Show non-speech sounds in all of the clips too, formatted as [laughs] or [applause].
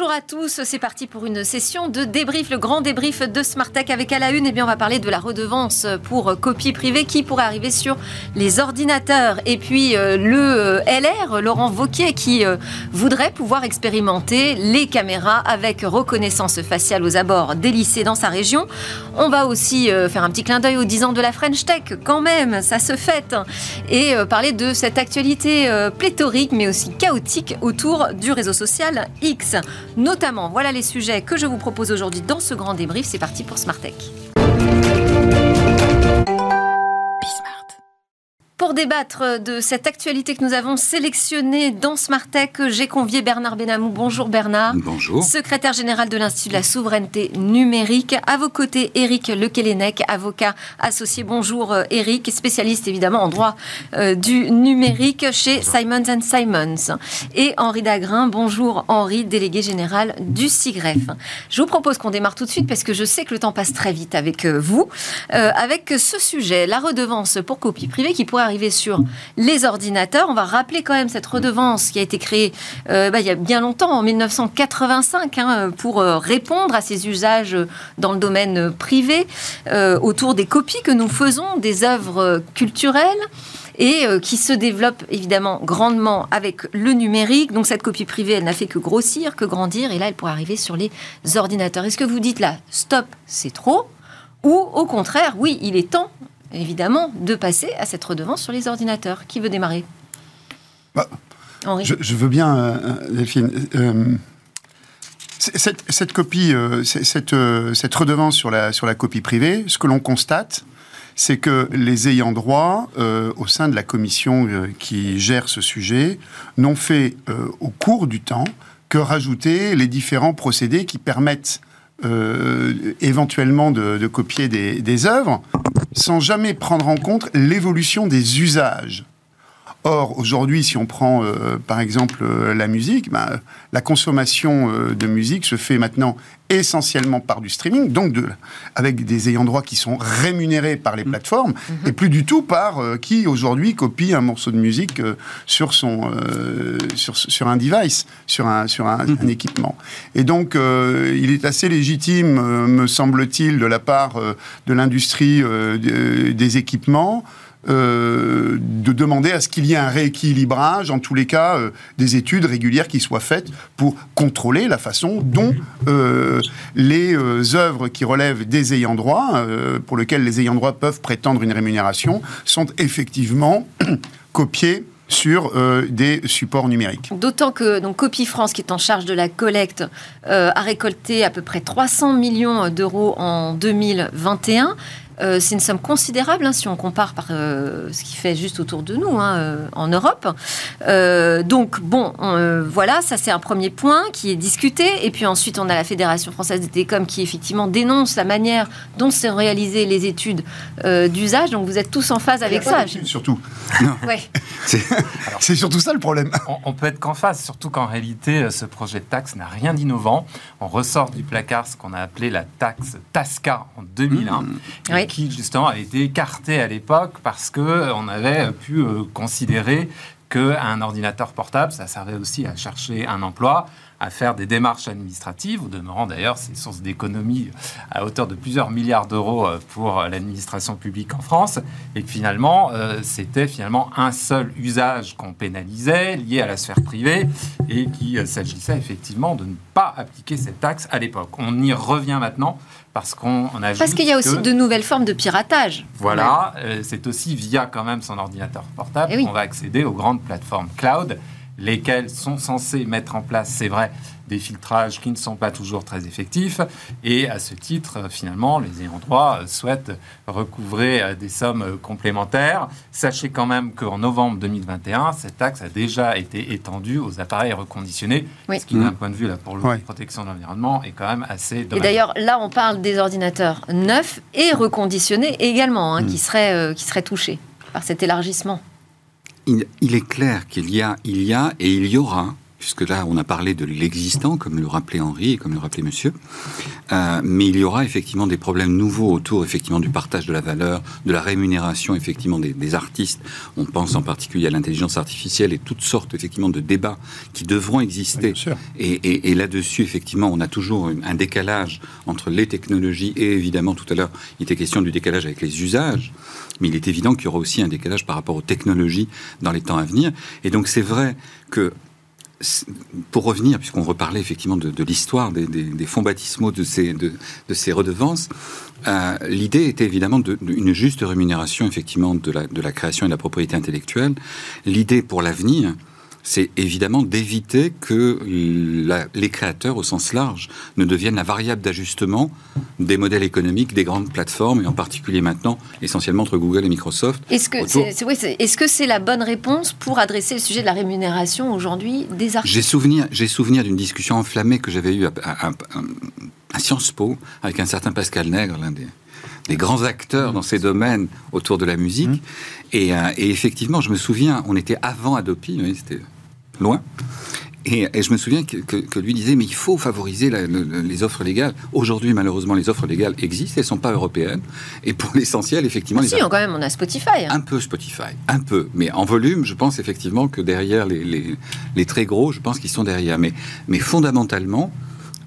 Bonjour à tous, c'est parti pour une session de débrief, le grand débrief de Smartech avec à la une, eh bien on va parler de la redevance pour copie privée qui pourrait arriver sur les ordinateurs. Et puis euh, le euh, LR, Laurent Vauquier, qui euh, voudrait pouvoir expérimenter les caméras avec reconnaissance faciale aux abords des lycées dans sa région. On va aussi faire un petit clin d'œil aux 10 ans de la French Tech, quand même, ça se fête. Et parler de cette actualité pléthorique mais aussi chaotique autour du réseau social X notamment. Voilà les sujets que je vous propose aujourd'hui dans ce grand débrief. C'est parti pour Smart Tech. Pour débattre de cette actualité que nous avons sélectionnée dans Smart Tech, j'ai convié Bernard Benamou. Bonjour Bernard. Bonjour. Secrétaire général de l'Institut de la souveraineté numérique. À vos côtés, Eric Lequelenec, avocat associé. Bonjour Eric, euh, spécialiste évidemment en droit euh, du numérique chez Simons Simons. Et Henri Dagrin. Bonjour Henri, délégué général du SIGREF. Je vous propose qu'on démarre tout de suite parce que je sais que le temps passe très vite avec euh, vous. avec ce sujet, la redevance pour copie privée qui pourrait arriver sur les ordinateurs. On va rappeler quand même cette redevance qui a été créée euh, bah, il y a bien longtemps, en 1985, hein, pour euh, répondre à ces usages dans le domaine privé euh, autour des copies que nous faisons des œuvres culturelles et qui se développe évidemment grandement avec le numérique. Donc cette copie privée, elle n'a fait que grossir, que grandir, et là, elle pourrait arriver sur les ordinateurs. Est-ce que vous dites là, stop, c'est trop? Ou au contraire, oui, il est temps évidemment, de passer à cette redevance sur les ordinateurs. Qui veut démarrer? Bah, je, veux bien, euh, euh, Delphine. Euh, cette, copie, cette, cette, redevance sur la, sur la copie privée, ce que l'on constate, c'est que les ayants droit, au sein de la commission qui gère ce sujet, n'ont fait au cours du temps que rajouter les différents procédés qui permettent éventuellement de, copier des, des œuvres sans jamais prendre en compte l'évolution des usages. Or, aujourd'hui, si on prend euh, par exemple euh, la musique, ben, la consommation euh, de musique se fait maintenant essentiellement par du streaming, donc de, avec des ayants droit qui sont rémunérés par les mmh. plateformes, mmh. et plus du tout par qui aujourd'hui copie un morceau de musique sur, son, sur, sur, un device, sur un, sur un, mmh. un équipement. Et donc, il est assez légitime, me semble-t-il, de la part de l'industrie des équipements, euh, de demander à ce qu'il y ait un rééquilibrage, en tous les cas, euh, des études régulières qui soient faites pour contrôler la façon dont euh, les œuvres qui relèvent des ayants droit, pour lesquelles les ayants droit peuvent prétendre une rémunération, sont effectivement [clears throat] copiées sur des supports numériques. D'autant que donc, Copie France, qui est en charge de la collecte, a récolté à peu près 300 millions d'euros en 2021. Euh, c'est une somme considérable hein, si on compare par euh, ce qui fait juste autour de nous hein, euh, en Europe. donc bon, voilà, ça c'est un premier point qui est discuté. Et puis ensuite, on a la Fédération française des télécoms qui effectivement dénonce la manière dont sont réalisées les études d'usage. Donc vous êtes tous en phase avec ça. Surtout. [laughs] Ouais. c'est surtout ça le problème. On, peut être qu'en phase, surtout qu'en réalité, ce projet de taxe n'a rien d'innovant. On ressort du placard ce qu'on a appelé la taxe TASCA en 2001. Mmh. Oui qui justement avait été écarté à l'époque parce que euh, on avait pu euh, considérer qu'un ordinateur portable, ça servait aussi à chercher un emploi, à faire des démarches administratives, au demeurant d'ailleurs, c'est source d'économie à hauteur de plusieurs milliards d'euros euh, pour l'administration publique en France, et finalement, c'était finalement un seul usage qu'on pénalisait, lié à la sphère privée, et qu'il s'agissait effectivement de ne pas appliquer cette taxe à l'époque. On y revient maintenant parce qu'on a Parce qu'il y a aussi de nouvelles formes de piratage. Voilà, euh, c'est aussi via quand même son ordinateur portable eh qu'on va accéder aux grandes plateformes cloud, lesquelles sont censées mettre en place, c'est vrai, des filtrages qui ne sont pas toujours très effectifs. Et à ce titre, finalement, les ayants droit souhaitent recouvrer euh, des sommes complémentaires. Sachez quand même qu'en novembre 2021, cette taxe a déjà été étendue aux appareils reconditionnés, ce qui, d'un mmh. point de vue là, pour la protection de l'environnement, est quand même assez Et d'ailleurs, là, on parle des ordinateurs neufs et reconditionnés également, hein, qui, mmh. seraient, euh, qui seraient touchés par cet élargissement. Il, il est clair qu'il y a, il y a et il y aura puisque là, on a parlé de l'existant, comme le rappelait Henri et comme le rappelait Monsieur. Euh, mais il y aura effectivement des problèmes nouveaux autour, effectivement, du partage de la valeur, de la rémunération, effectivement, des, artistes. On pense en particulier à l'intelligence artificielle et toutes sortes, effectivement, de débats qui devront exister. et, et là-dessus, effectivement, on a toujours un décalage entre les technologies et, évidemment, tout à l'heure, il était question du décalage avec les usages. Mais il est évident qu'il y aura aussi un décalage par rapport aux technologies dans les temps à venir. Et donc, c'est vrai que pour revenir, puisqu'on reparlait effectivement de, l'histoire des, fonds baptismaux de ces, de, ces redevances, euh, l'idée était évidemment d'une juste rémunération effectivement de la, de la création et de la propriété intellectuelle. L'idée pour l'avenir, c'est évidemment d'éviter que les créateurs, au sens large, ne deviennent la variable d'ajustement des modèles économiques des grandes plateformes, et en particulier maintenant, essentiellement entre Google et Microsoft. Est-ce que c'est est, -ce c'est la bonne réponse pour adresser le sujet de la rémunération aujourd'hui des artistes? J'ai souvenir, souvenir d'une discussion enflammée que j'avais eue à, Sciences Po avec un certain Pascal Nègre, l'un des des grands acteurs dans ces domaines autour de la musique. Mmh. Euh, et, effectivement, je me souviens, on était avant Adopi, c'était loin. Et, je me souviens que, lui disait, mais il faut favoriser les offres légales. Aujourd'hui, malheureusement, les offres légales existent, elles ne sont pas européennes. Et pour l'essentiel, effectivement... Ah si, quand même, on a Spotify. Hein. Un peu Spotify, un peu. Mais en volume, je pense effectivement que derrière les, les très gros, je pense qu'ils sont derrière. Mais, mais fondamentalement,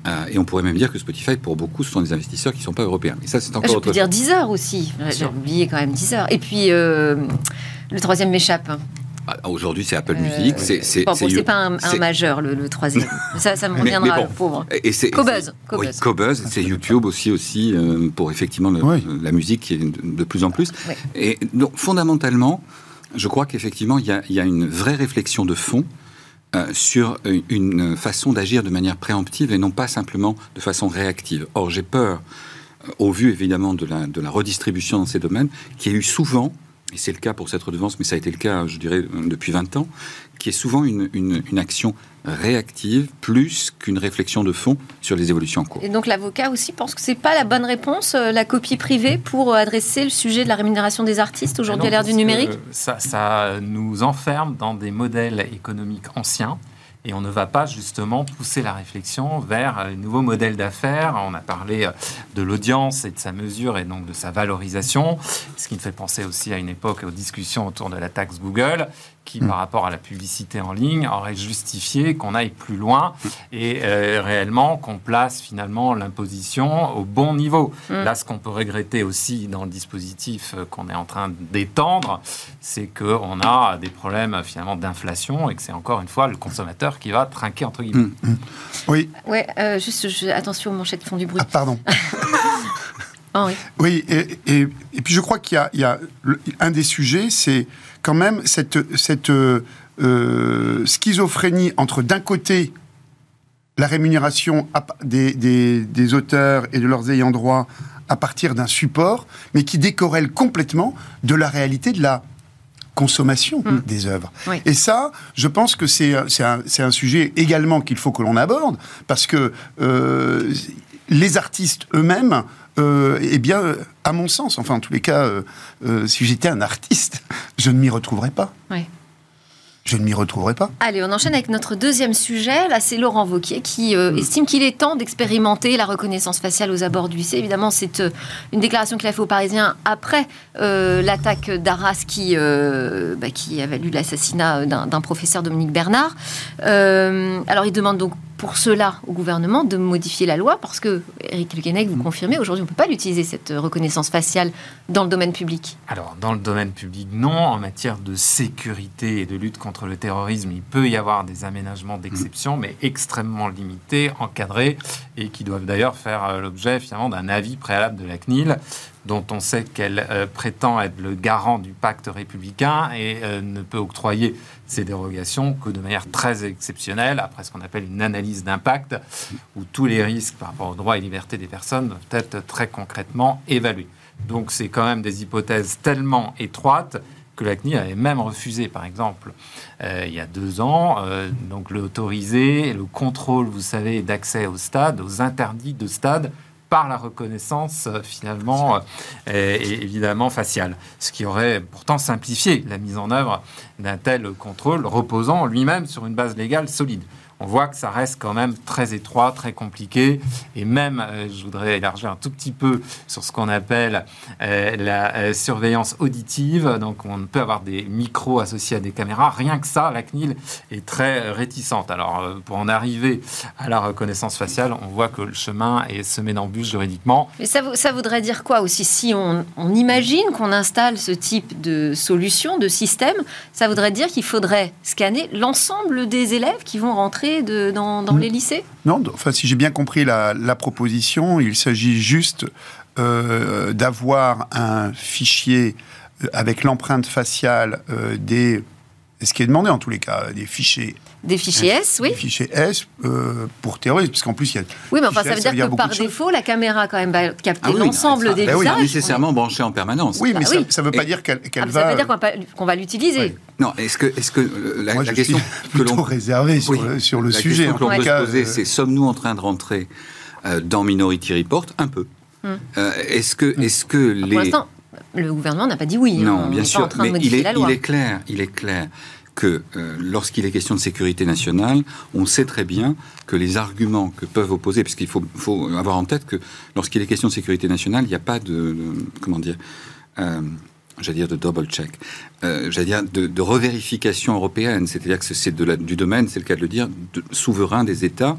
euh, et on pourrait même dire que Spotify, pour beaucoup, ce sont des investisseurs qui ne sont pas européens. Et ça, c'est encore Je peux dire Deezer aussi. J'ai oublié quand même Deezer. Et puis, euh, le troisième m'échappe. Ah, aujourd'hui, c'est Apple Music. Euh, c'est bon, pas un, majeur, le, troisième. [laughs] ça, ça me reviendra, bon, pauvre. Cobuzz. Cobuzz, c'est YouTube aussi, aussi pour effectivement la musique qui est de plus en plus. Et donc, fondamentalement, je crois qu'effectivement, il y, y, a une vraie réflexion de fond euh, sur une façon d'agir de manière préemptive et non pas simplement de façon réactive. Or, j'ai peur, euh, au vu évidemment de la, de la redistribution dans ces domaines, qu'il y ait eu souvent et c'est le cas pour cette redevance, mais ça a été le cas, je dirais, depuis 20 ans, qui est souvent une, une, action réactive plus qu'une réflexion de fond sur les évolutions en cours. Et donc l'avocat aussi pense que c'est pas la bonne réponse, euh, la copie privée, pour adresser le sujet de la rémunération des artistes aujourd'hui à l'ère du numérique? ça, ça nous enferme dans des modèles économiques anciens et on ne va pas justement pousser la réflexion vers un nouveau modèle d'affaires. On a parlé euh, de l'audience et de sa mesure et donc de sa valorisation, ce qui me fait penser aussi à une époque aux discussions autour de la taxe Google qui, par rapport à la publicité en ligne, aurait justifié qu'on aille plus loin et euh, réellement qu'on place finalement l'imposition au bon niveau. Mm. Là, ce qu'on peut regretter aussi dans le dispositif euh, qu'on est en train d'étendre, c'est qu'on a des problèmes finalement d'inflation et que c'est encore une fois le consommateur qui va trinquer entre guillemets. Mm, mm. Oui. Ouais, euh, juste attention aux manchettes font du bruit. Ah, pardon. [laughs] oui. et, et, puis je crois qu'il y, y, a un des sujets, c'est quand même cette, cette euh, euh, schizophrénie entre d'un côté la rémunération des, des, auteurs et de leurs ayants droit à partir d'un support, mais qui décorrèle complètement de la réalité de la consommation hmm. des œuvres. Et ça, je pense que c'est un, un, sujet également qu'il faut que l'on aborde, parce que euh, les artistes eux-mêmes euh, eh bien, à mon sens, enfin en tous les cas, euh, euh, si j'étais un artiste, je ne m'y retrouverais pas. Je ne m'y retrouverai pas. Allez, on enchaîne avec notre deuxième sujet. Là, c'est Laurent Vauquier qui mm. estime qu'il est temps d'expérimenter la reconnaissance faciale aux abords du lycée. Évidemment, c'est une déclaration qu'il a fait aux Parisiens après l'attaque d'Arras qui, bah, qui a valu l'assassinat d'un professeur Dominique Bernard. alors, il demande donc pour cela au gouvernement de modifier la loi Parce que, Eric Le vous mm. confirmez, aujourd'hui, on ne peut pas l'utiliser, cette reconnaissance faciale, dans le domaine public Alors, dans le domaine public, non. En matière de sécurité et de lutte contre le terrorisme, il peut y avoir des aménagements d'exception, mais extrêmement limités, encadrés, et qui doivent d'ailleurs faire euh, l'objet, finalement, d'un avis préalable de la CNIL dont on sait qu'elle euh, prétend être le garant du pacte républicain et euh, ne peut octroyer ces dérogations que de manière très exceptionnelle, après ce qu'on appelle une analyse d'impact, où tous les risques par rapport aux droits et libertés des personnes doivent être très concrètement évalués. Donc c'est quand même des hypothèses tellement étroites que la CNI avait même refusé, par exemple, euh, il y a deux ans, donc l'autoriser, le contrôle, vous savez, d'accès au stade, aux interdits de stade par la reconnaissance euh, finalement euh, évidemment faciale, ce qui aurait pourtant simplifié la mise en œuvre d'un tel contrôle reposant lui-même sur une base légale solide. On voit que ça reste quand même très étroit, très compliqué. Et même, euh, je voudrais élargir un tout petit peu sur ce qu'on appelle euh, la euh, surveillance auditive. Donc, on peut avoir des micros associés à des caméras. Rien que ça, la CNIL est très réticente. Alors, pour en arriver à la reconnaissance faciale, on voit que le chemin est semé d'embûches juridiquement. Mais ça, ça, voudrait dire quoi aussi? Si on, on imagine qu'on installe ce type de solution, de système, ça voudrait dire qu'il faudrait scanner l'ensemble des élèves qui vont rentrer de, dans, les lycées? Non, enfin, si j'ai bien compris la, proposition, il s'agit juste euh, d'avoir un fichier euh, avec l'empreinte faciale euh, des ce qui est demandé en tous les cas, des fichiers. Des fichiers S, oui. Des fichiers S euh, pour terrorisme, parce qu'en plus il y a. Oui, mais enfin ça veut dire que par défaut, la caméra quand même va capter ah l'ensemble des bah visages. nécessairement branchée en permanence. Oui, mais bah ça ne veut pas dire qu'elle ah, va. Ça veut dire qu'on va, l'utiliser. Non, est-ce que, est-ce que euh, la, Moi, la question que l'on réservé sur, le, sur le la sujet. Question que l'on peut se poser, c'est sommes-nous en train de rentrer euh, dans Minority Report? Un peu hmm. Est-ce que, est-ce que les pour l'instant, le gouvernement n'a pas dit oui. Non, bien sûr, mais il est, il est clair, il est clair que euh, lorsqu'il est question de sécurité nationale, on sait très bien que les arguments que peuvent opposer, parce qu'il faut, avoir en tête que lorsqu'il est question de sécurité nationale, il n'y a pas de, comment dire, euh, j'allais dire de double check, euh, j'allais dire de, revérification européenne, c'est-à-dire que c'est du domaine, c'est le cas de le dire, de, souverain des États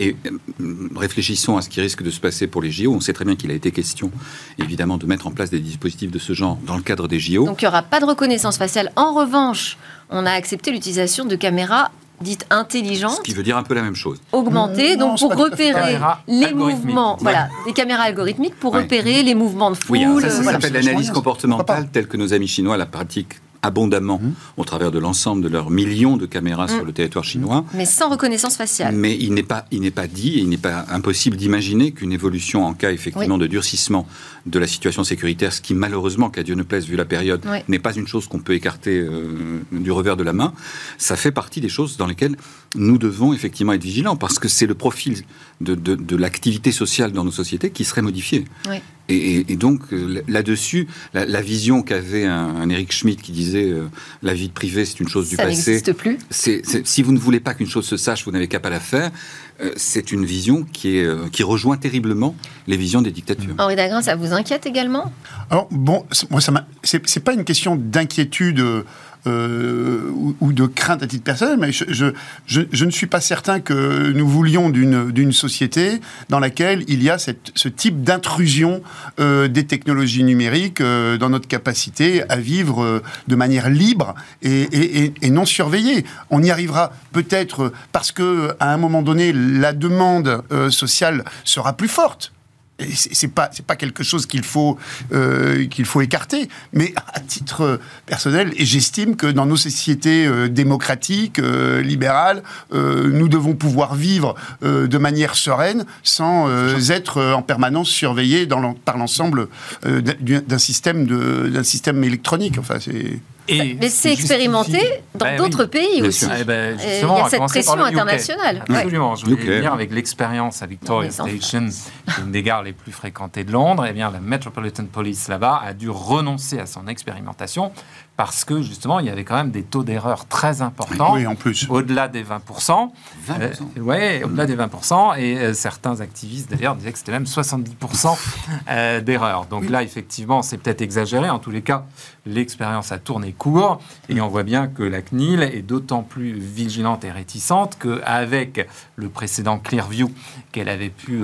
et euh, réfléchissons à ce qui risque de se passer pour les JO. On sait très bien qu'il a été question, évidemment, de mettre en place des dispositifs de ce genre dans le cadre des JO. Donc il n'y aura pas de reconnaissance faciale. En revanche, on a accepté l'utilisation de caméras dites intelligentes. Ce qui veut dire un peu la même chose. Augmentées, donc pour repérer les mouvements. Voilà, des caméras algorithmiques pour repérer les mouvements de foule. Oui, ça, s'appelle l'analyse comportementale telle que nos amis chinois la pratiquent abondamment mmh. au travers de l'ensemble de leurs millions de caméras sur mmh. le territoire chinois. Mais sans reconnaissance faciale. Mais il n'est pas, il n'est pas dit, et il n'est pas impossible d'imaginer qu'une évolution en cas effectivement de durcissement de la situation sécuritaire, ce qui malheureusement, qu'à Dieu ne plaise vu la période, n'est pas une chose qu'on peut écarter euh, du revers de la main, ça fait partie des choses dans lesquelles nous devons effectivement être vigilants, parce que c'est le profil de, de, l'activité sociale dans nos sociétés qui serait modifié. Et, donc euh, là-dessus, la, vision qu'avait un, Eric Schmidt qui disait euh, la vie privée c'est une chose du passé. Ça n'existe plus. si vous ne voulez pas qu'une chose se sache, vous n'avez qu'à pas la faire. Euh, c'est une vision qui, est, euh, qui rejoint terriblement les visions des dictatures. Henri Dagrin, ça vous inquiète également? Alors, bon, moi, ça c'est pas une question d'inquiétude euh, ou, de crainte à titre personnel, mais je, ne suis pas certain que nous voulions d'une société dans laquelle il y a ce type d'intrusion euh, des technologies numériques euh, dans notre capacité à vivre de manière libre et, et, non surveillée. On y arrivera peut-être parce que à un moment donné, la demande sociale sera plus forte c'est pas c'est pas quelque chose qu'il faut euh, qu'il faut écarter. Mais à titre personnel et j'estime que dans nos sociétés euh, démocratiques euh, libérales nous devons pouvoir vivre de manière sereine sans être en permanence surveillés dans par l'ensemble d'un système de d'un système électronique. Enfin c'est mais c'est expérimenté dans bah d'autres pays aussi. Eh ben, il y a cette pression internationale. Absolument. Je voulais dire avec l'expérience à Victoria Station, une des gares les plus fréquentées de Londres, eh bien, la Metropolitan Police là-bas a dû renoncer à son expérimentation parce que justement, il y avait quand même des taux d'erreur très importants. Oui, en plus. Au-delà des 20%. 20% euh, Oui, au-delà des 20%. Et euh, certains activistes, d'ailleurs, disaient que c'était même 70% euh, d'erreur. Donc là, effectivement, c'est peut-être exagéré. En tous les cas, l'expérience a tourné court. Et on voit bien que la CNIL est d'autant plus vigilante et réticente qu'avec le précédent Clearview, qu'elle avait pu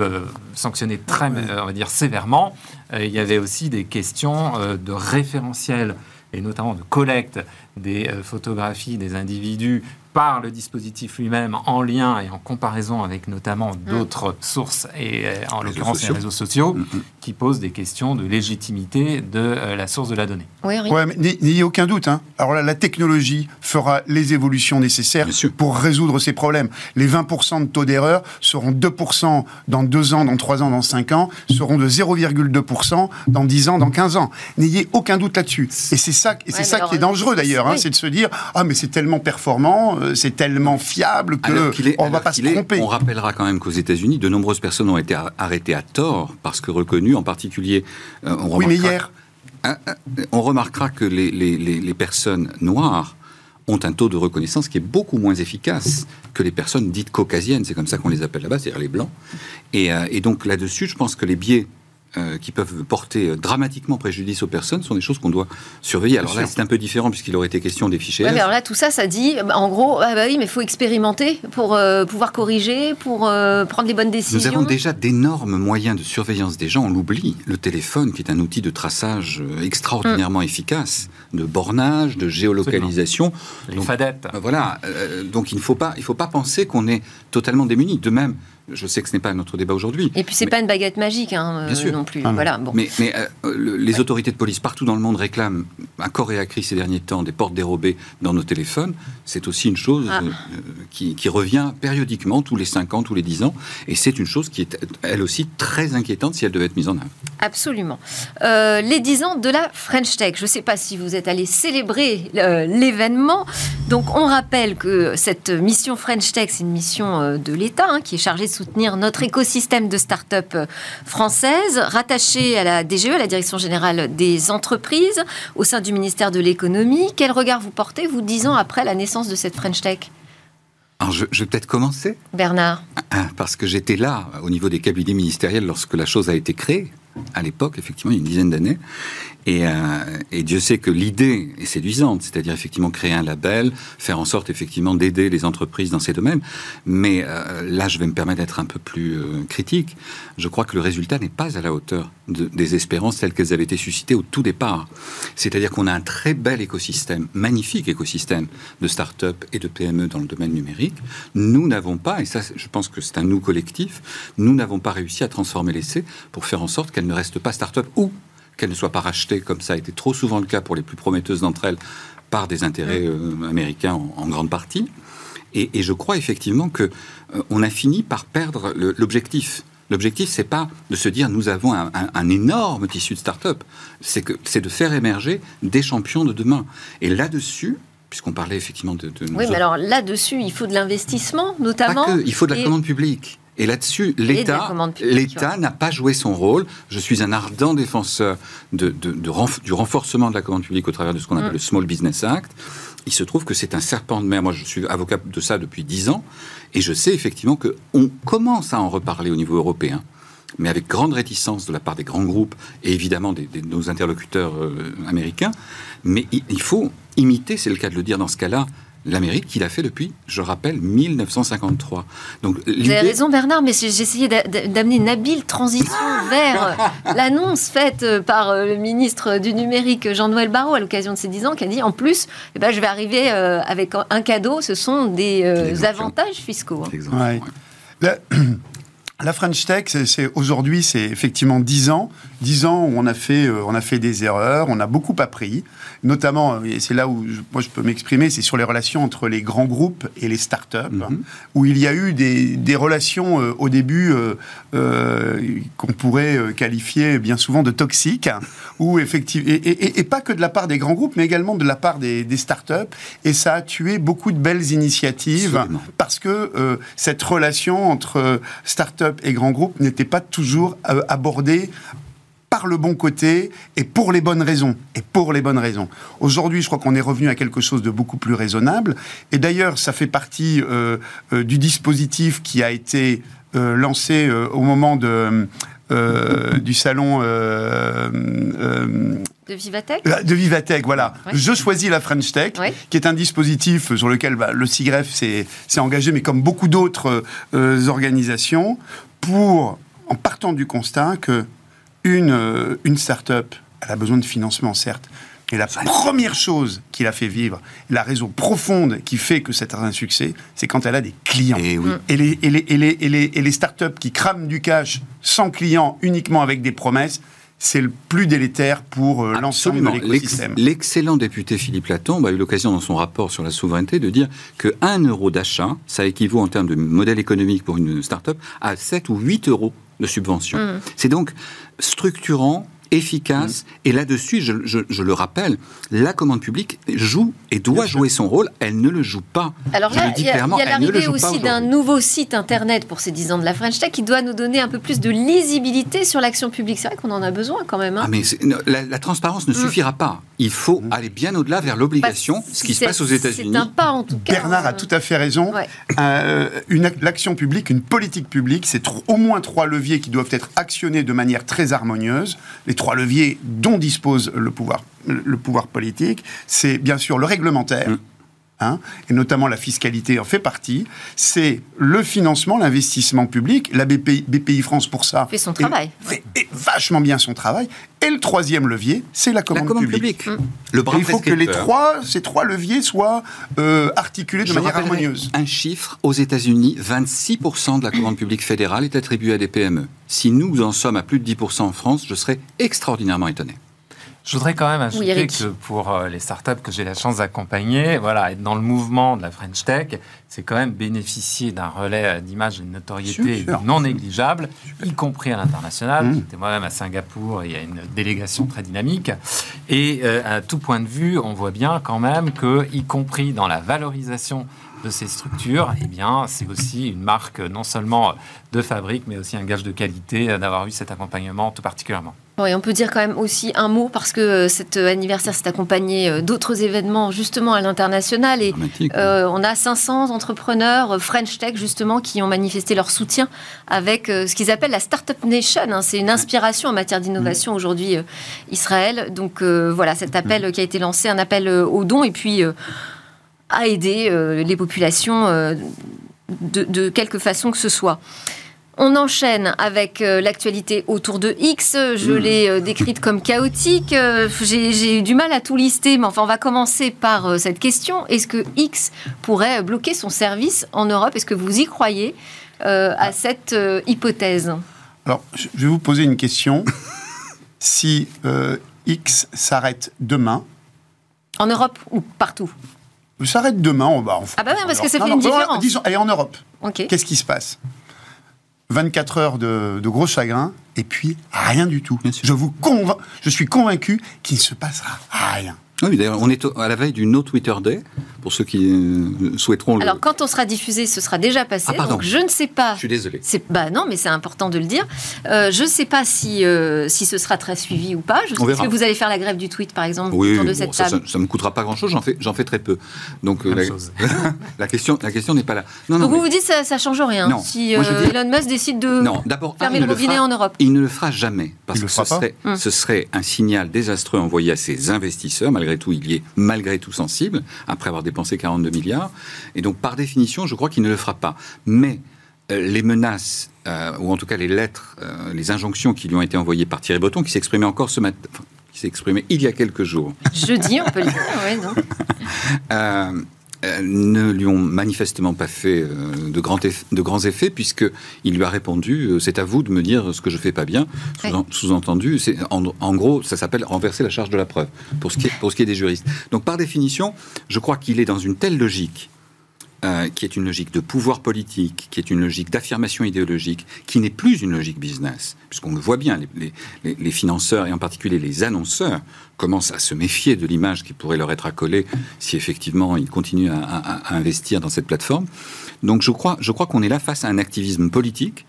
sanctionner très, on va dire, sévèrement, il y avait aussi des questions de référentiel et notamment de collecte des euh, photographies des individus par le dispositif lui-même en lien et en comparaison avec notamment mm. d'autres sources, et euh, en l'occurrence les réseaux sociaux, mm, mm. qui posent des questions de légitimité de euh, la source de la donnée. Oui, ouais, N'ayez aucun doute. Hein. Alors là, la technologie fera les évolutions nécessaires pour résoudre ces problèmes. Les 20% de taux d'erreur seront 2% dans 2 ans, dans 3 ans, dans 5 ans, seront de 0,2% dans 10 ans, dans 15 ans. N'ayez aucun doute là-dessus. Et c'est ça, et c'est ça qui est dangereux d'ailleurs, hein, c'est de se dire, ah mais c'est tellement performant, c'est tellement fiable que on va pas se tromper. On rappellera quand même qu'aux États-Unis, de nombreuses personnes ont été arrêtées à tort parce que reconnues, en particulier. Euh, on oui, mais hier. on remarquera que les, les, les personnes noires ont un taux de reconnaissance qui est beaucoup moins efficace que les personnes dites caucasiennes, c'est comme ça qu'on les appelle là-bas, c'est-à-dire les blancs. Et, euh, et donc là-dessus, je pense que les biais euh, qui peuvent porter euh, dramatiquement préjudice aux personnes sont des choses qu'on doit surveiller. Alors là, c'est un peu différent puisqu'il aurait été question des fichiers. mais alors là, tout ça, ça dit, bah, en gros, ah bah oui, mais il faut expérimenter pour euh, pouvoir corriger, pour prendre les bonnes décisions. Nous avons déjà d'énormes moyens de surveillance des gens. On l'oublie. Le téléphone, qui est un outil de traçage extraordinairement mm. efficace, de bornage, de géolocalisation. Les fadettes. Voilà. donc il ne faut pas, il faut pas penser qu'on est totalement démuni. De même, je sais que ce n'est pas notre débat aujourd'hui. Et puis c'est n'est pas une baguette magique hein, euh, non plus. Ah voilà, bon. Mais, euh, les autorités de police partout dans le monde réclament à corps et à cri ces derniers temps des portes dérobées dans nos téléphones. C'est aussi une chose ah. euh, qui, revient périodiquement, tous les 5 ans, tous les 10 ans. Et c'est une chose qui est elle aussi très inquiétante si elle devait être mise en œuvre. Absolument. les 10 ans de la French Tech. Je ne sais pas si vous êtes allé célébrer l'événement. Donc on rappelle que cette mission French Tech, c'est une mission de l'État hein, qui est chargée soutenir notre écosystème de start-up françaises, rattaché à la DGE, à la Direction générale des entreprises, au sein du ministère de l'économie. Quel regard vous portez, vous, dix ans après la naissance de cette French Tech? Alors je, vais peut-être commencer. Bernard. Ah, parce que j'étais là, au niveau des cabinets ministériels, lorsque la chose a été créée, à l'époque, effectivement, il y a une dizaine d'années. Euh, et, Dieu sait que l'idée est séduisante, c'est-à-dire effectivement créer un label, faire en sorte effectivement d'aider les entreprises dans ces domaines. Mais euh, là, je vais me permettre d'être un peu plus euh, critique. Je crois que le résultat n'est pas à la hauteur des espérances telles qu'elles avaient été suscitées au tout départ. C'est-à-dire qu'on a un très bel écosystème, magnifique écosystème de start-up et de PME dans le domaine numérique. Nous n'avons pas, et ça, je pense que c'est un nous collectif, nous n'avons pas réussi à transformer l'essai pour faire en sorte qu'elle ne reste pas start-up ou qu'elles ne soient pas rachetées, comme ça a été trop souvent le cas pour les plus prometteuses d'entre elles, par des intérêts euh, américains en, grande partie. Et, je crois effectivement que euh, on a fini par perdre l'objectif. L'objectif, c'est pas de se dire nous avons un, énorme tissu de start-up, c'est que c'est de faire émerger des champions de demain. Et là-dessus, puisqu'on parlait effectivement de, oui, mais alors là-dessus, il faut de l'investissement, notamment. Pas que, il faut de la commande publique. Et là-dessus, l'État l'État n'a pas joué son rôle. Je suis un ardent défenseur de, du renforcement de la commande publique au travers de ce qu'on appelle mm. le Small Business Act. Il se trouve que c'est un serpent de mer. Moi, je suis avocat de ça depuis dix ans. Et je sais effectivement qu'on commence à en reparler au niveau européen mais avec grande réticence de la part des grands groupes et évidemment de nos interlocuteurs euh, américains. Mais il, faut imiter, c'est le cas de le dire dans ce cas-là, l'Amérique qu'il a fait depuis, je rappelle, 1953. Donc, Vous avez raison Bernard, mais j'ai essayé d'amener une habile transition [laughs] vers l'annonce faite euh, par euh, le ministre du numérique Jean-Noël Barrot à l'occasion de ses 10 ans, qui a dit en plus, eh ben, je vais arriver euh, avec un cadeau, ce sont des avantages fiscaux. Hein. La [clears throat] French Tech, c'est aujourd'hui, c'est effectivement 10 ans. 10 ans où on a, fait, on a fait des erreurs, on a beaucoup appris notamment, et c'est là où moi je peux m'exprimer, c'est sur les relations entre les grands groupes et les start-up, mhm. où il y a eu des, des relations euh, au début euh, euh, qu'on pourrait qualifier bien souvent de toxiques, où effectivement, et, et, pas que de la part des grands groupes, mais également de la part des, des start-up, et ça a tué beaucoup de belles initiatives parce que cette relation entre et grands groupes n'était pas toujours abordée par le bon côté et pour les bonnes raisons. Et pour les bonnes raisons. Aujourd'hui, je crois qu'on est revenu à quelque chose de beaucoup plus raisonnable. Et d'ailleurs, ça fait partie euh, euh, du dispositif qui a été euh, lancé au moment de, du salon de Vivatech De Vivatech, voilà. Je choisis la French Tech, qui est un dispositif sur lequel bah, le CIGREF s'est engagé, mais comme beaucoup d'autres organisations, pour, en partant du constat que une, euh, une start-up, elle a besoin de financement, certes. Mais la première chose qui l'a fait vivre, la raison profonde qui fait que c'est un succès, c'est quand elle a des clients. Et, oui. et, les, et, les, et, les, et, les, et les startups qui crament du cash sans clients, uniquement avec des promesses, c'est le plus délétère pour euh, l'ensemble de l'écosystème. L'excellent député Philippe Latombe a eu l'occasion dans son rapport sur la souveraineté de dire que 1 euro d'achat, ça équivaut en termes de modèle économique pour une start-up à 7 ou 8 euros de subvention. Mm. C'est donc structurant efficace. Et là-dessus, je, le rappelle, la commande publique joue et doit jouer son rôle. Elle ne le joue pas. Alors là, il y a, l'arrivée aussi d'un nouveau site internet pour ces 10 ans de la French Tech qui doit nous donner un peu plus de lisibilité sur l'action publique. C'est vrai qu'on en a besoin quand même. Hein. Ah, mais la, transparence ne mm. suffira pas. Il faut mm. aller bien au-delà vers l'obligation, bah, ce qui se passe aux États-Unis. C'est un pas en tout cas. Bernard a euh, tout à fait raison. Euh, l'action publique, une politique publique, c'est au moins trois leviers qui doivent être actionnés de manière très harmonieuse. Les trois leviers dont dispose le pouvoir, le pouvoir politique, c'est bien sûr le réglementaire. Mm. Hein, et notamment la fiscalité en fait partie, c'est le financement, l'investissement public. La BPI, BPI, France, pour ça, fait son travail. Fait vachement bien son travail. Et le troisième levier, c'est la commande, publique. Mm. Le il faut que les trois, ces trois leviers soient euh, articulés de manière harmonieuse. Un chiffre, aux États-Unis, 26% de la commande publique fédérale est attribuée à des PME. Si nous en sommes à plus de 10% en France, je serais extraordinairement étonné. Je voudrais quand même ajouter que pour euh, les startups que j'ai la chance d'accompagner, voilà, être dans le mouvement de la French Tech, c'est quand même bénéficier d'un relais euh, d'image et de notoriété non négligeable, y compris à l'international. Mmh. J'étais moi-même à Singapour, il y a une délégation très dynamique. Et euh, à tout point de vue, on voit bien quand même que, y compris dans la valorisation de ces structures, eh bien, c'est aussi une marque non seulement de fabrique, mais aussi un gage de qualité d'avoir eu cet accompagnement tout particulièrement. Oui, on peut dire quand même aussi un mot parce que euh, cet euh, anniversaire s'est accompagné euh, d'autres événements justement à l'international et on a 500 entrepreneurs French Tech justement qui ont manifesté leur soutien avec ce qu'ils appellent la Startup Nation. Hein. C'est une inspiration en matière d'innovation mm. aujourd'hui Israël. Donc voilà cet appel mm. qui a été lancé, un appel aux dons et puis à aider les populations de, de quelque façon que ce soit. On enchaîne avec euh, l'actualité autour de X. Je hmm. l'ai euh, décrite comme chaotique. Euh, j'ai eu du mal à tout lister, mais enfin, on va commencer par cette question. Est-ce que X pourrait bloquer son service en Europe? Est-ce que vous y croyez à cette hypothèse? Alors, je vais vous poser une question. si X s'arrête demain. En Europe ou partout? S'arrête demain, on va. ah bah oui, parce que ça fait une différence. Disons, allez, en Europe. Qu'est-ce qui se passe? 24 heures de, gros chagrin, et puis rien du tout. Je, vous je suis convaincu qu'il ne se passera rien. Oui, d'ailleurs, on est à la veille du No Twitter Day, pour ceux qui euh, souhaiteront Alors, quand on sera diffusé, ce sera déjà passé. Ah, donc, je ne sais pas. Je suis désolé. Bah non, mais c'est important de le dire. Euh, je ne sais pas si, euh, si ce sera très suivi ou pas. Je sais que vous allez faire la grève du tweet, par exemple, oui, autour de cette table. Ça ne me coûtera pas grand-chose, j'en fais, j'en fais très peu. Donc, la, [laughs] la, question, la question n'est pas là. Non, donc, vous vous dites ça ne change rien non. si Elon Musk décide de non, fermer le robinet en Europe Il ne le fera jamais. Parce que ce serait, hum. ce serait un signal désastreux envoyé à ses investisseurs. Malgré tout, il y est malgré tout sensible, après avoir dépensé 42 milliards. Et donc, par définition, je crois qu'il ne le fera pas. Mais euh, les menaces, euh, ou en tout cas les lettres, euh, les injonctions qui lui ont été envoyées par Thierry Breton, qui s'exprimait encore ce matin, qui exprimé il y a quelques jours. Jeudi, on peut le dire, oui, non? [laughs] Euh, ne lui ont manifestement pas fait euh, de, grands de grands effets, puisqu'il lui a répondu euh, C'est à vous de me dire ce que je fais pas bien. Sous-entendu, en, en, gros, ça s'appelle renverser la charge de la preuve, pour ce, qui est, pour ce qui est des juristes. Donc, par définition, je crois qu'il est dans une telle logique euh, qui est une logique de pouvoir politique, qui est une logique d'affirmation idéologique, qui n'est plus une logique business. Puisqu'on le voit bien, les, financeurs et en particulier les annonceurs commencent à se méfier de l'image qui pourrait leur être accolée si effectivement ils continuent à, investir dans cette plateforme. Donc je crois, je crois qu'on est là face à un activisme politique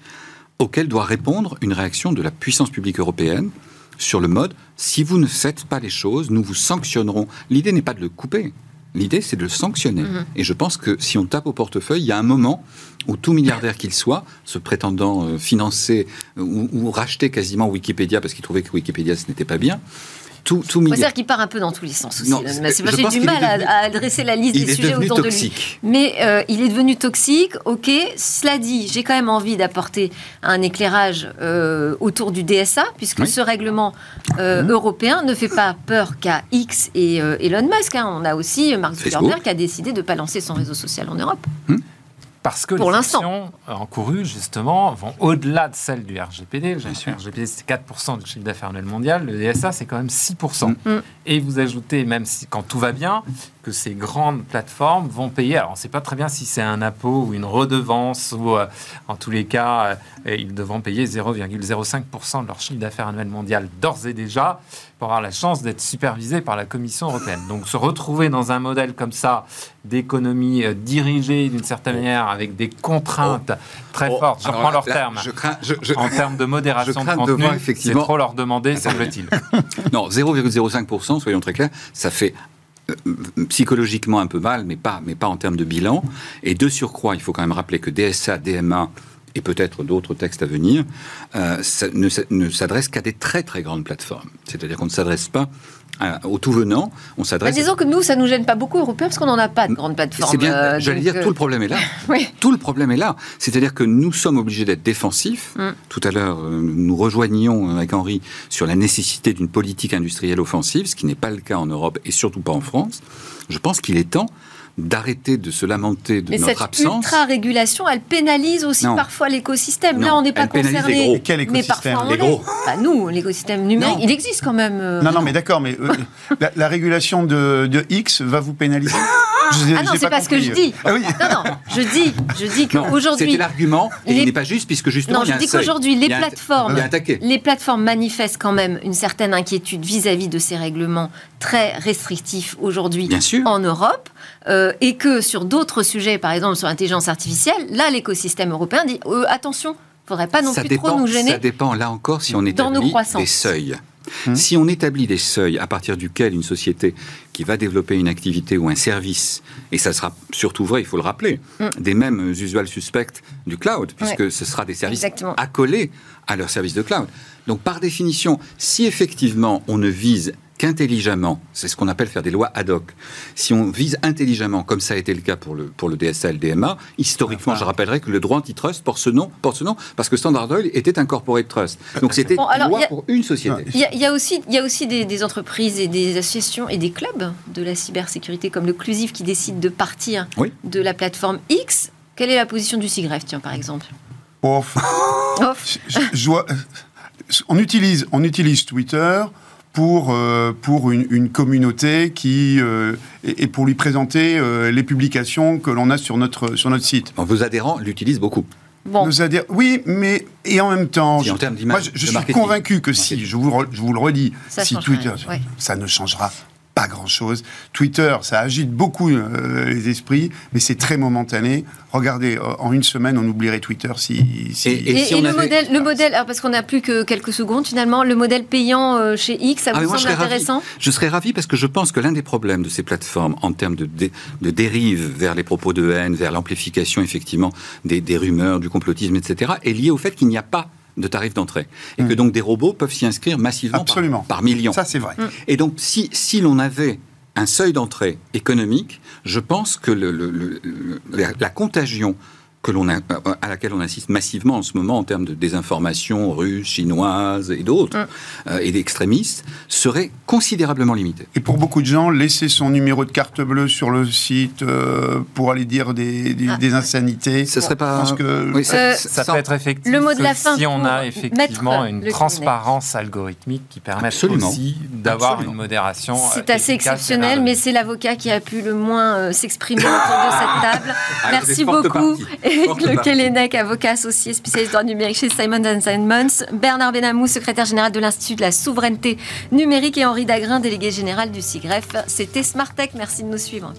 auquel doit répondre une réaction de la puissance publique européenne sur le mode si vous ne faites pas les choses, nous vous sanctionnerons. L'idée n'est pas de le couper. L'idée, c'est de le sanctionner. Mhm. Et je pense que si on tape au portefeuille, il y a un moment où tout milliardaire qu'il soit, se prétendant euh, financer ou, ou, racheter quasiment Wikipédia parce qu'il trouvait que Wikipédia ce n'était pas bien, tout, tout C'est-à-dire qu'il part un peu dans tous les sens aussi. J'ai du mal à, adresser la liste des sujets autour toxique. de lui. Mais euh, il est devenu toxique, ok. Cela dit, j'ai quand même envie d'apporter un éclairage euh, autour du DSA, puisque ce règlement euh, mmh. européen ne fait pas peur qu'à X et Elon Musk. Hein. On a aussi Mark Zuckerberg qui a décidé de ne pas lancer son réseau social en Europe. Mmh. Parce que Pour les l'instant. actions encourues, justement, vont au-delà de celles du RGPD. Le RGPD, c'est 4% du chiffre d'affaires annuel mondial. Le DSA, c'est quand même 6%. Mm. Et vous ajoutez, même si, quand tout va bien, que ces grandes plateformes vont payer. Alors, on ne sait pas très bien si c'est un impôt ou une redevance, ou euh, en tous les cas, euh, ils devront payer 0,05% de leur chiffre d'affaires annuel mondial d'ores et déjà pour avoir la chance d'être supervisés par la Commission européenne. Donc, se retrouver dans un modèle comme ça d'économie euh, dirigée d'une certaine manière avec des contraintes très Oh, fortes, je reprends leurs termes, Je crains, je- je- en termes de modération Je de contenu, c'est effectivement- trop leur demander, semble-t-il. [laughs] Non, 0,05%, soyons très clairs, ça fait psychologiquement un peu mal, mais pas, mais pas en termes de bilan. Et de surcroît, il faut quand même rappeler que DSA, DMA et peut-être d'autres textes à venir, euh, ne, ne s'adressent qu'à des très très grandes plateformes. C'est-à-dire qu'on ne s'adresse pas au tout venant, on Bah, s'adresse... disons que nous, ça nous gêne pas beaucoup, Européens, parce qu'on n'en a pas de grande plateforme. C'est bien, euh, j'allais dire, euh, tout le problème est là. [laughs] Oui. Tout le problème est là. C'est-à-dire que nous sommes obligés d'être défensifs. Mm. Tout à l'heure, euh, nous rejoignions avec Henri sur la nécessité d'une politique industrielle offensive, ce qui n'est pas le cas en Europe et surtout pas en France. Je pense qu'il est temps d'arrêter de se lamenter de Mais notre cette absence. ultra-régulation, elle pénalise aussi Non. parfois l'écosystème. Là, on n'est pas concerné. gros. Quel Mais écosystème parfois, on Les gros. Bah, nous, l'écosystème numérique, Non. il existe quand même. euh, Non, non, mais d'accord, mais euh, la, la régulation de, de X va vous pénaliser? [laughs] Je- Ah non, c'est pas ce que je dis. Ah oui. Non, non, je dis, je dis qu'aujourd'hui, c'était l'argument et les- il n'est pas juste puisque justement Non, il y a je dis qu'aujourd'hui, les Il plateformes, il les plateformes manifestent quand même une certaine inquiétude vis-à-vis de ces règlements très restrictifs aujourd'hui en Europe, euh, et que sur d'autres sujets, par exemple sur l'intelligence artificielle, là, l'écosystème européen dit euh, attention, faudrait pas non ça plus dépend, trop nous gêner. Ça dépend, là encore, si on dans nos croissances. des seuils. Hum. Si on établit des seuils à partir duquel une société qui va développer une activité ou un service, et ça sera surtout vrai, il faut le rappeler, Hum. des mêmes usual suspects du cloud, puisque ce sera des services Exactement. accolés à leur service de cloud. Donc par définition, si effectivement on ne vise qu'intelligemment, c'est ce qu'on appelle faire des lois ad hoc, si on vise intelligemment, comme ça a été le cas pour le, pour le DSA et le DMA, historiquement, je rappellerai que le droit antitrust porte ce nom, porte ce nom parce que Standard Oil était un corporate trust. Donc c'était Bon, alors, une loi a- pour une société. Il y, a, il y a aussi, il y a aussi des, des entreprises et des associations et des clubs de la cybersécurité comme le Clusif qui décident de partir Oui. de la plateforme X. Quelle est la position du SIGREF, tiens, par exemple? Je- je vois- on, utilise, on utilise Twitter pour, euh, pour une, une communauté qui, euh, et, et pour lui présenter euh, les publications que l'on a sur notre, sur notre site. Bon, vos adhérents l'utilisent beaucoup. Bon, Nous a dire, oui, mais et en même temps, Si, en je- termes d'image, moi, je, suis marketing. convaincu que si, je vous, re- je vous le redis, Ça si Twitter, ouais. ça ne changera pas grand-chose. Twitter, ça agite beaucoup euh, les esprits, mais c'est très momentané. Regardez, euh, en une semaine, on oublierait Twitter si. si- Et- Et, si et on le avait- modèle, le modèle alors parce qu'on n'a plus que quelques secondes finalement, le modèle payant euh, chez X, ça Ah, vous moi, je semble ravi. intéressant Je serais ravi parce que je pense que l'un des problèmes de ces plateformes en termes de, dé- de dérive vers les propos de haine, vers l'amplification effectivement des, des rumeurs, du complotisme, etc., est lié au fait qu'il n'y a pas de tarif d'entrée. Et que donc des robots peuvent s'y inscrire massivement par- Absolument. par, millions. Ça, c'est vrai. Et donc, si, si l'on avait un seuil d'entrée économique, je pense que le- le- le- le- la, la contagion que l'on a- à laquelle on assiste massivement en ce moment en termes de désinformation russe, chinoise et d'autres, euh, et d'extrémistes, serait considérablement limitée. Et pour beaucoup de gens, laisser son numéro de carte bleue sur le site euh, pour aller dire des, des, Ah. des insanités. Ce serait pas... Je pense que- Oui, ça- Euh, Ça ça- peut être effectif le mot de la fin si on a effectivement une transparence algorithmique qui permette Absolument. aussi d'avoir une modération. C'est assez exceptionnel, mais c'est l'avocat qui a pu le moins euh, s'exprimer autour de cette table. [laughs] Merci beaucoup, partie. Eric Forte Le partie. Kellenec, avocat associé spécialiste droit numérique chez Simon Simons, Bernard Benamou, secrétaire général de l'Institut de la souveraineté numérique et Henri Dagrin, délégué général du CIGREF. C'était Smart Tech. Merci de nous suivre.